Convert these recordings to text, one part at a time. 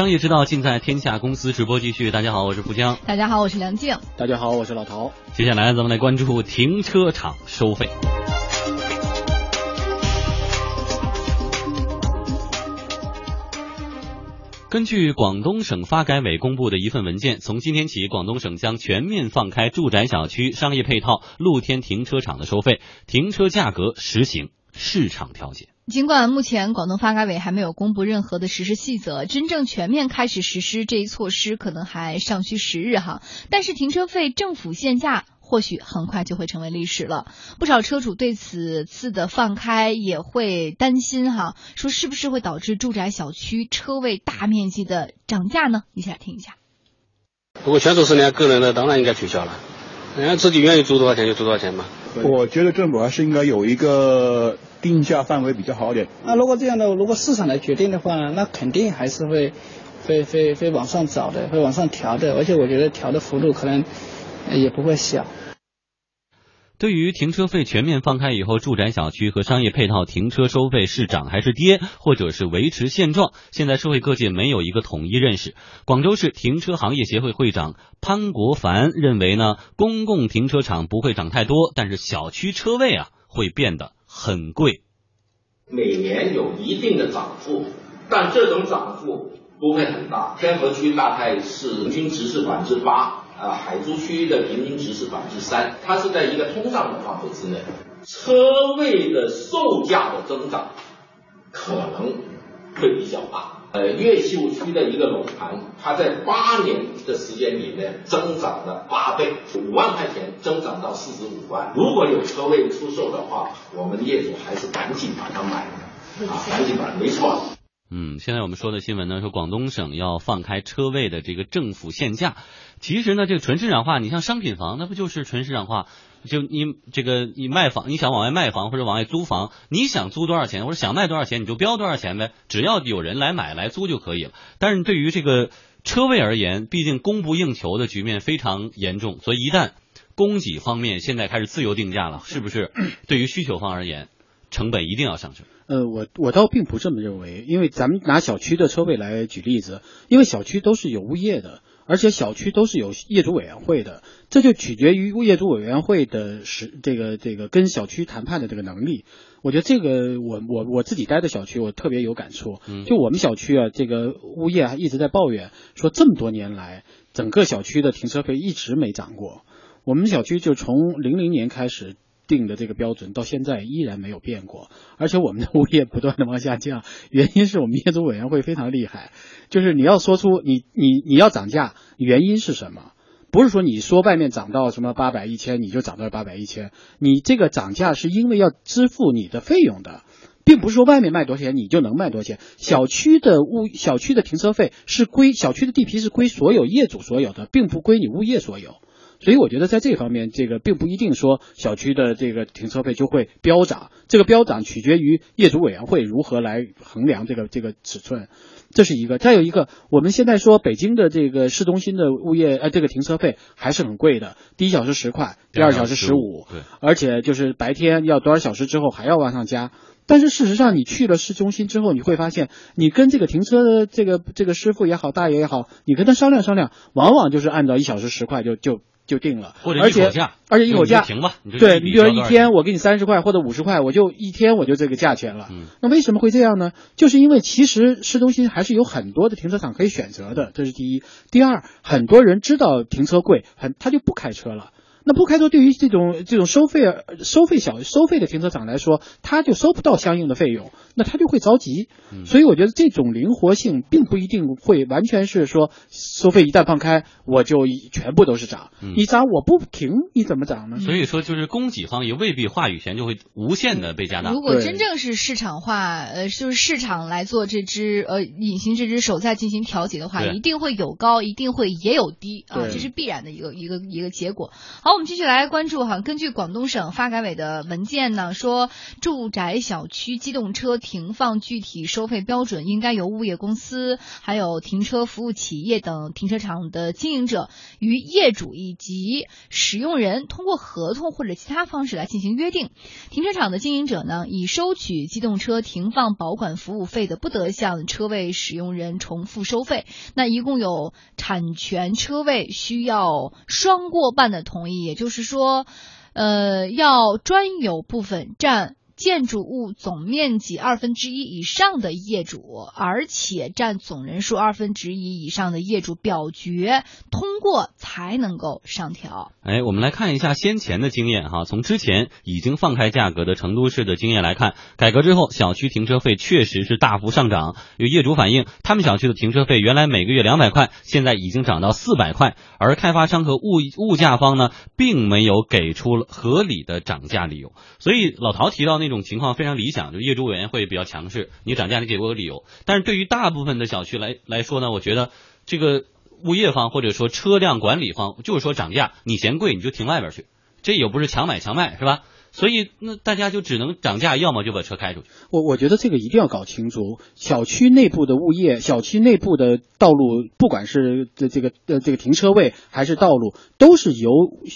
商业之道尽在天下公司直播继续。大家好，我是富江。大家好，我是梁静。大家好，我是老陶。接下来咱们来关注停车场收费。根据广东省发改委公布的一份文件，从今天起，广东省将全面放开住宅小区、商业配套、露天停车场的收费，停车价格实行市场调节。尽管目前广东发改委还没有公布任何的实施细则，真正全面开始实施这一措施可能还尚需时日哈。但是停车费政府限价或许很快就会成为历史了。不少车主对此次的放开也会担心哈，说是不是会导致住宅小区车位大面积的涨价呢？一起来听一下。不过全属是人家个人的，当然应该取消了。人家自己愿意租多少钱就租多少钱嘛。我觉得政府还是应该有一个。定价范围比较好点。那如果这样的，如果市场来决定的话，那肯定还是会，会会会往上找的，会往上调的。而且我觉得调的幅度可能也不会小。对于停车费全面放开以后，住宅小区和商业配套停车收费是涨还是跌，或者是维持现状，现在社会各界没有一个统一认识。广州市停车行业协会会长潘国凡认为呢，公共停车场不会涨太多，但是小区车位啊会变得。很贵，每年有一定的涨幅，但这种涨幅不会很大。天河区大概是平均值是百分之八，啊，海珠区的平均值是百分之三，它是在一个通胀的范围之内。车位的售价的增长可能会比较大。呃，越秀区的一个楼盘，它在八年的时间里面增长了八倍，五万块钱增长到四十五万。如果有车位出售的话，我们业主还是赶紧把它买了啊，赶紧把它，没错。嗯，现在我们说的新闻呢，说广东省要放开车位的这个政府限价。其实呢，这个纯市场化，你像商品房，那不就是纯市场化？就你这个你卖房，你想往外卖房或者往外租房，你想租多少钱或者想卖多少钱，你就标多少钱呗，只要有人来买来租就可以了。但是对于这个车位而言，毕竟供不应求的局面非常严重，所以一旦供给方面现在开始自由定价了，是不是对于需求方而言，成本一定要上升？呃，我我倒并不这么认为，因为咱们拿小区的车位来举例子，因为小区都是有物业的。而且小区都是有业主委员会的，这就取决于业主委员会的实这个这个跟小区谈判的这个能力。我觉得这个我我我自己待的小区我特别有感触。就我们小区啊，这个物业一直在抱怨说，这么多年来整个小区的停车费一直没涨过。我们小区就从零零年开始。定的这个标准到现在依然没有变过，而且我们的物业不断的往下降，原因是我们业主委员会非常厉害，就是你要说出你你你要涨价，原因是什么？不是说你说外面涨到什么八百一千你就涨到八百一千，你这个涨价是因为要支付你的费用的，并不是说外面卖多少钱你就能卖多少钱。小区的物小区的停车费是归小区的地皮是归所有业主所有的，并不归你物业所有。所以我觉得在这方面，这个并不一定说小区的这个停车费就会飙涨，这个飙涨取决于业主委员会如何来衡量这个这个尺寸，这是一个。再有一个，我们现在说北京的这个市中心的物业呃这个停车费还是很贵的，第一小时十块，第二小时十五，对，而且就是白天要多少小时之后还要往上加。但是事实上，你去了市中心之后，你会发现，你跟这个停车的这个这个师傅也好，大爷也好，你跟他商量商量，往往就是按照一小时十块就就。就定了，而且而且一口价，对你比如说一天我给你三十块或者五十块，我就一天我就这个价钱了。那为什么会这样呢？就是因为其实市中心还是有很多的停车场可以选择的，这是第一。第二，很多人知道停车贵，很他就不开车了。那不开车对于这种这种收费收费小收费的停车场来说，他就收不到相应的费用，那他就会着急。所以我觉得这种灵活性并不一定会完全是说收费一旦放开，我就全部都是涨。你涨我不停，你怎么涨呢？所以说，就是供给方也未必话语权就会无限的被加大。如果真正是市场化，呃，就是市场来做这只呃隐形这只手在进行调节的话，一定会有高，一定会也有低啊，这是必然的一个一个一个结果。好。们我们继续来关注哈，根据广东省发改委的文件呢，说住宅小区机动车停放具体收费标准应该由物业公司、还有停车服务企业等停车场的经营者与业主以及使用人通过合同或者其他方式来进行约定。停车场的经营者呢，以收取机动车停放保管服务费的，不得向车位使用人重复收费。那一共有产权车位需要双过半的同意，也就是说，呃，要专有部分占。建筑物总面积二分之一以上的业主，而且占总人数二分之一以上的业主表决通过才能够上调。哎，我们来看一下先前的经验哈，从之前已经放开价格的成都市的经验来看，改革之后小区停车费确实是大幅上涨。有业主反映，他们小区的停车费原来每个月两百块，现在已经涨到四百块，而开发商和物物价方呢，并没有给出合理的涨价理由。所以老陶提到那。这种情况非常理想，就业主委员会比较强势，你涨价你给我个理由。但是对于大部分的小区来来说呢，我觉得这个物业方或者说车辆管理方就是说涨价，你嫌贵你就停外边去，这又不是强买强卖是吧？所以那大家就只能涨价，要么就把车开出去。我我觉得这个一定要搞清楚，小区内部的物业、小区内部的道路，不管是这这个呃这个停车位还是道路，都是由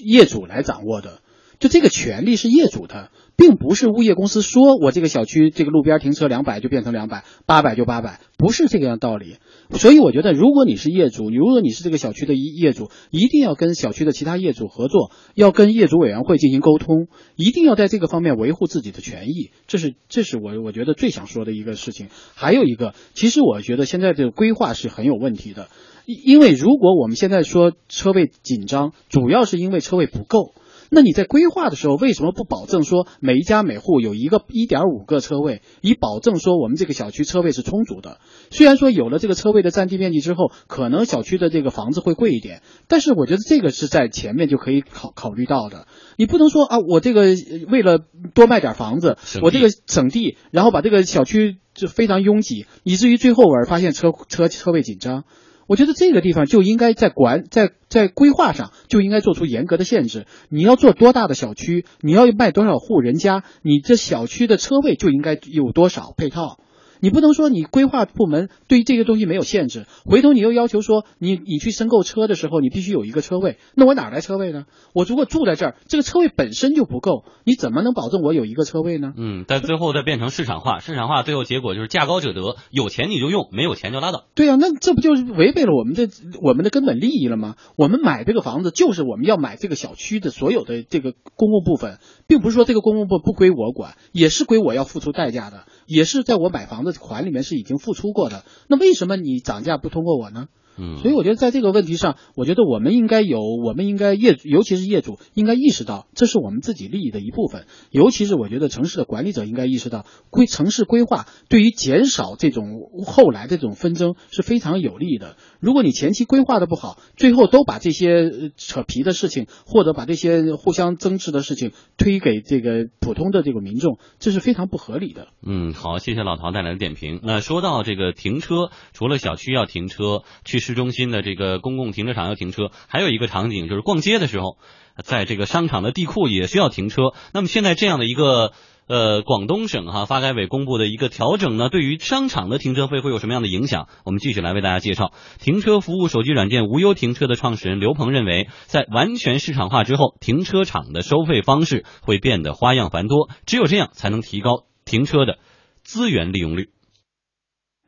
业主来掌握的，就这个权利是业主的。并不是物业公司说我这个小区这个路边停车两百就变成两百，八百就八百，不是这个样道理。所以我觉得，如果你是业主，如果你是这个小区的业主，一定要跟小区的其他业主合作，要跟业主委员会进行沟通，一定要在这个方面维护自己的权益。这是这是我我觉得最想说的一个事情。还有一个，其实我觉得现在这个规划是很有问题的，因为如果我们现在说车位紧张，主要是因为车位不够。那你在规划的时候，为什么不保证说每一家每户有一个一点五个车位，以保证说我们这个小区车位是充足的？虽然说有了这个车位的占地面积之后，可能小区的这个房子会贵一点，但是我觉得这个是在前面就可以考考虑到的。你不能说啊，我这个为了多卖点房子，我这个省地，然后把这个小区就非常拥挤，以至于最后我发现车车车位紧张。我觉得这个地方就应该在管在在规划上就应该做出严格的限制。你要做多大的小区，你要卖多少户人家，你这小区的车位就应该有多少配套。你不能说你规划部门对于这个东西没有限制，回头你又要求说你你去申购车的时候你必须有一个车位，那我哪来车位呢？我如果住在这儿，这个车位本身就不够，你怎么能保证我有一个车位呢？嗯，但最后再变成市场化，市场化最后结果就是价高者得，有钱你就用，没有钱就拉倒。对啊，那这不就是违背了我们的我们的根本利益了吗？我们买这个房子就是我们要买这个小区的所有的这个公共部分，并不是说这个公共部不归我管，也是归我要付出代价的。也是在我买房的款里面是已经付出过的，那为什么你涨价不通过我呢？嗯，所以我觉得在这个问题上，我觉得我们应该有，我们应该业，尤其是业主应该意识到，这是我们自己利益的一部分。尤其是我觉得城市的管理者应该意识到，规城市规划对于减少这种后来这种纷争是非常有利的。如果你前期规划的不好，最后都把这些扯皮的事情，或者把这些互相争执的事情推给这个普通的这个民众，这是非常不合理的。嗯，好，谢谢老陶带来的点评。那说到这个停车，除了小区要停车，去。市中心的这个公共停车场要停车，还有一个场景就是逛街的时候，在这个商场的地库也需要停车。那么现在这样的一个呃广东省哈发改委公布的一个调整呢，对于商场的停车费会有什么样的影响？我们继续来为大家介绍。停车服务手机软件无忧停车的创始人刘鹏认为，在完全市场化之后，停车场的收费方式会变得花样繁多，只有这样才能提高停车的资源利用率。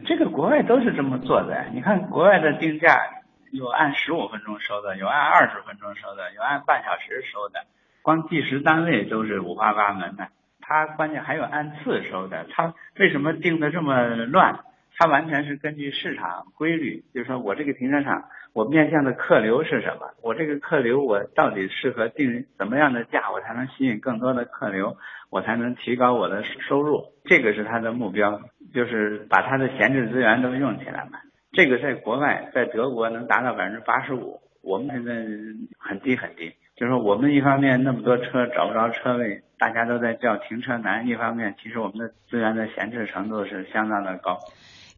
这个国外都是这么做的，你看国外的定价有按十五分钟收的，有按二十分钟收的，有按半小时收的，光计时单位都是五花八门的。它关键还有按次收的，它为什么定的这么乱？它完全是根据市场规律，就是说我这个停车场，我面向的客流是什么？我这个客流我到底适合定怎么样的价，我才能吸引更多的客流，我才能提高我的收入？这个是他的目标。就是把他的闲置资源都用起来嘛，这个在国外，在德国能达到百分之八十五，我们现在很低很低。就是说，我们一方面那么多车找不着车位，大家都在叫停车难；一方面，其实我们的资源的闲置程度是相当的高。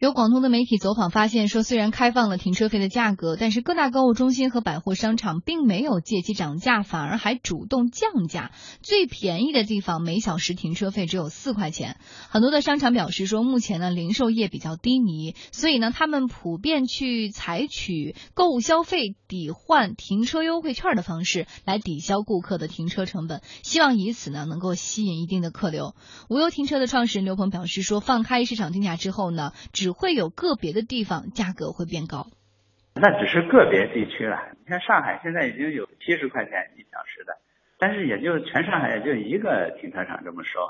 有广东的媒体走访发现说，虽然开放了停车费的价格，但是各大购物中心和百货商场并没有借机涨价，反而还主动降价。最便宜的地方每小时停车费只有四块钱。很多的商场表示说，目前呢零售业比较低迷，所以呢他们普遍去采取购物消费抵换停车优惠券的方式来抵消顾客的停车成本，希望以此呢能够吸引一定的客流。无忧停车的创始人刘鹏表示说，放开市场定价之后呢，只只会有个别的地方价格会变高。那只是个别地区了。你像上海现在已经有七十块钱一小时的，但是也就全上海也就一个停车场这么收，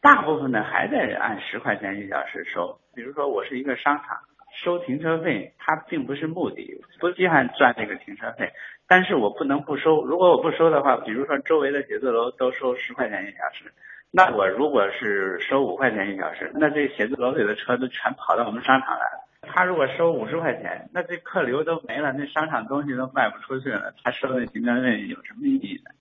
大部分呢还在按十块钱一小时收。比如说我是一个商场，收停车费它并不是目的，不稀罕赚这个停车费，但是我不能不收。如果我不收的话，比如说周围的写字楼都收十块钱一小时。那我如果是收五块钱一小时，那这写字楼里的车都全跑到我们商场来了。他如果收五十块钱，那这客流都没了，那商场东西都卖不出去了，他收那停车费有什么意义呢？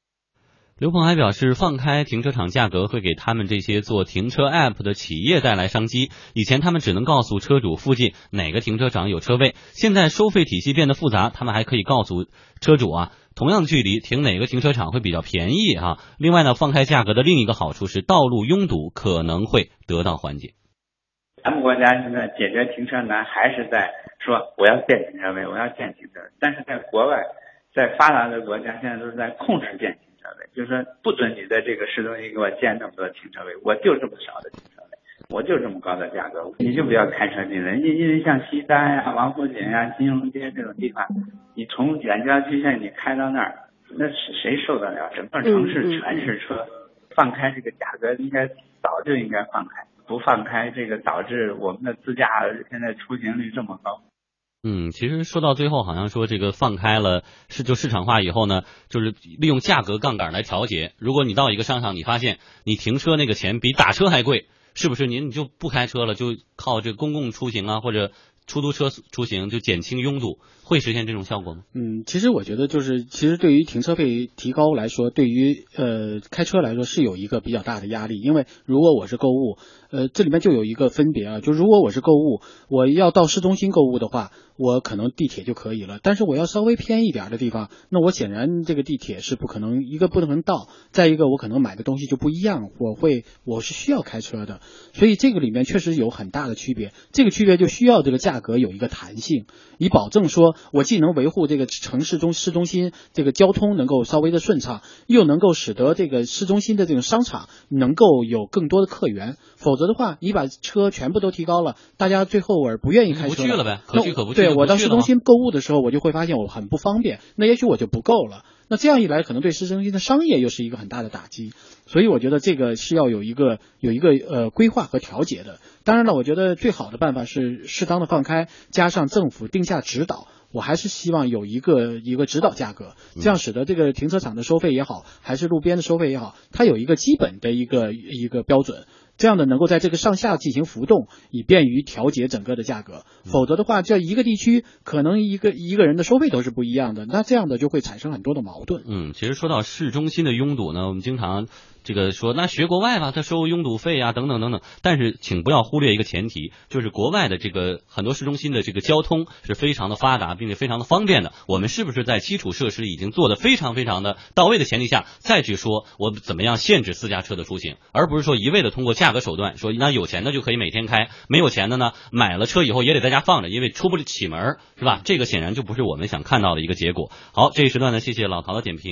刘鹏还表示，放开停车场价格会给他们这些做停车 App 的企业带来商机。以前他们只能告诉车主附近哪个停车场有车位，现在收费体系变得复杂，他们还可以告诉车主啊。同样距离停哪个停车场会比较便宜啊？另外呢，放开价格的另一个好处是道路拥堵可能会得到缓解。咱们国家现在解决停车难，还是在说我要建停车位，我要建停车位。但是在国外，在发达的国家，现在都是在控制建停车位，就是说不准你在这个市中心给我建那么多停车位，我就这么少的停，我就这么高的价格，你就不要开车进来。因因为像西单呀、王府井呀、金融街这种地方。你从远郊区县你开到那儿，那是谁受得了？整个城市全是车，放开这个价格应该早就应该放开，不放开这个导致我们的自驾现在出行率这么高。嗯，其实说到最后，好像说这个放开了是就市场化以后呢，就是利用价格杠杆来调节。如果你到一个商场，你发现你停车那个钱比打车还贵，是不是您就不开车了，就靠这公共出行啊或者？出租车出行就减轻拥堵，会实现这种效果吗？嗯，其实我觉得就是，其实对于停车费提高来说，对于呃开车来说是有一个比较大的压力，因为如果我是购物，呃这里面就有一个分别啊，就如果我是购物，我要到市中心购物的话。我可能地铁就可以了，但是我要稍微偏一点的地方，那我显然这个地铁是不可能一个不能到，再一个我可能买的东西就不一样，我会我是需要开车的，所以这个里面确实有很大的区别，这个区别就需要这个价格有一个弹性，以保证说我既能维护这个城市中市中心这个交通能够稍微的顺畅，又能够使得这个市中心的这种商场能够有更多的客源，否则的话，你把车全部都提高了，大家最后而不愿意开车不去了呗，可去可不去。我到市中心购物的时候，我就会发现我很不方便，那也许我就不够了。那这样一来，可能对市中心的商业又是一个很大的打击。所以我觉得这个是要有一个有一个呃规划和调节的。当然了，我觉得最好的办法是适当的放开，加上政府定价指导。我还是希望有一个一个指导价格，这样使得这个停车场的收费也好，还是路边的收费也好，它有一个基本的一个一个标准。这样的能够在这个上下进行浮动，以便于调节整个的价格。否则的话，这一个地区可能一个一个人的收费都是不一样的，那这样的就会产生很多的矛盾。嗯，其实说到市中心的拥堵呢，我们经常。这个说那学国外吧，他收拥堵费啊，等等等等。但是请不要忽略一个前提，就是国外的这个很多市中心的这个交通是非常的发达，并且非常的方便的。我们是不是在基础设施已经做的非常非常的到位的前提下，再去说我怎么样限制私家车的出行，而不是说一味的通过价格手段说那有钱的就可以每天开，没有钱的呢买了车以后也得在家放着，因为出不起门，是吧？这个显然就不是我们想看到的一个结果。好，这一时段呢，谢谢老陶的点评。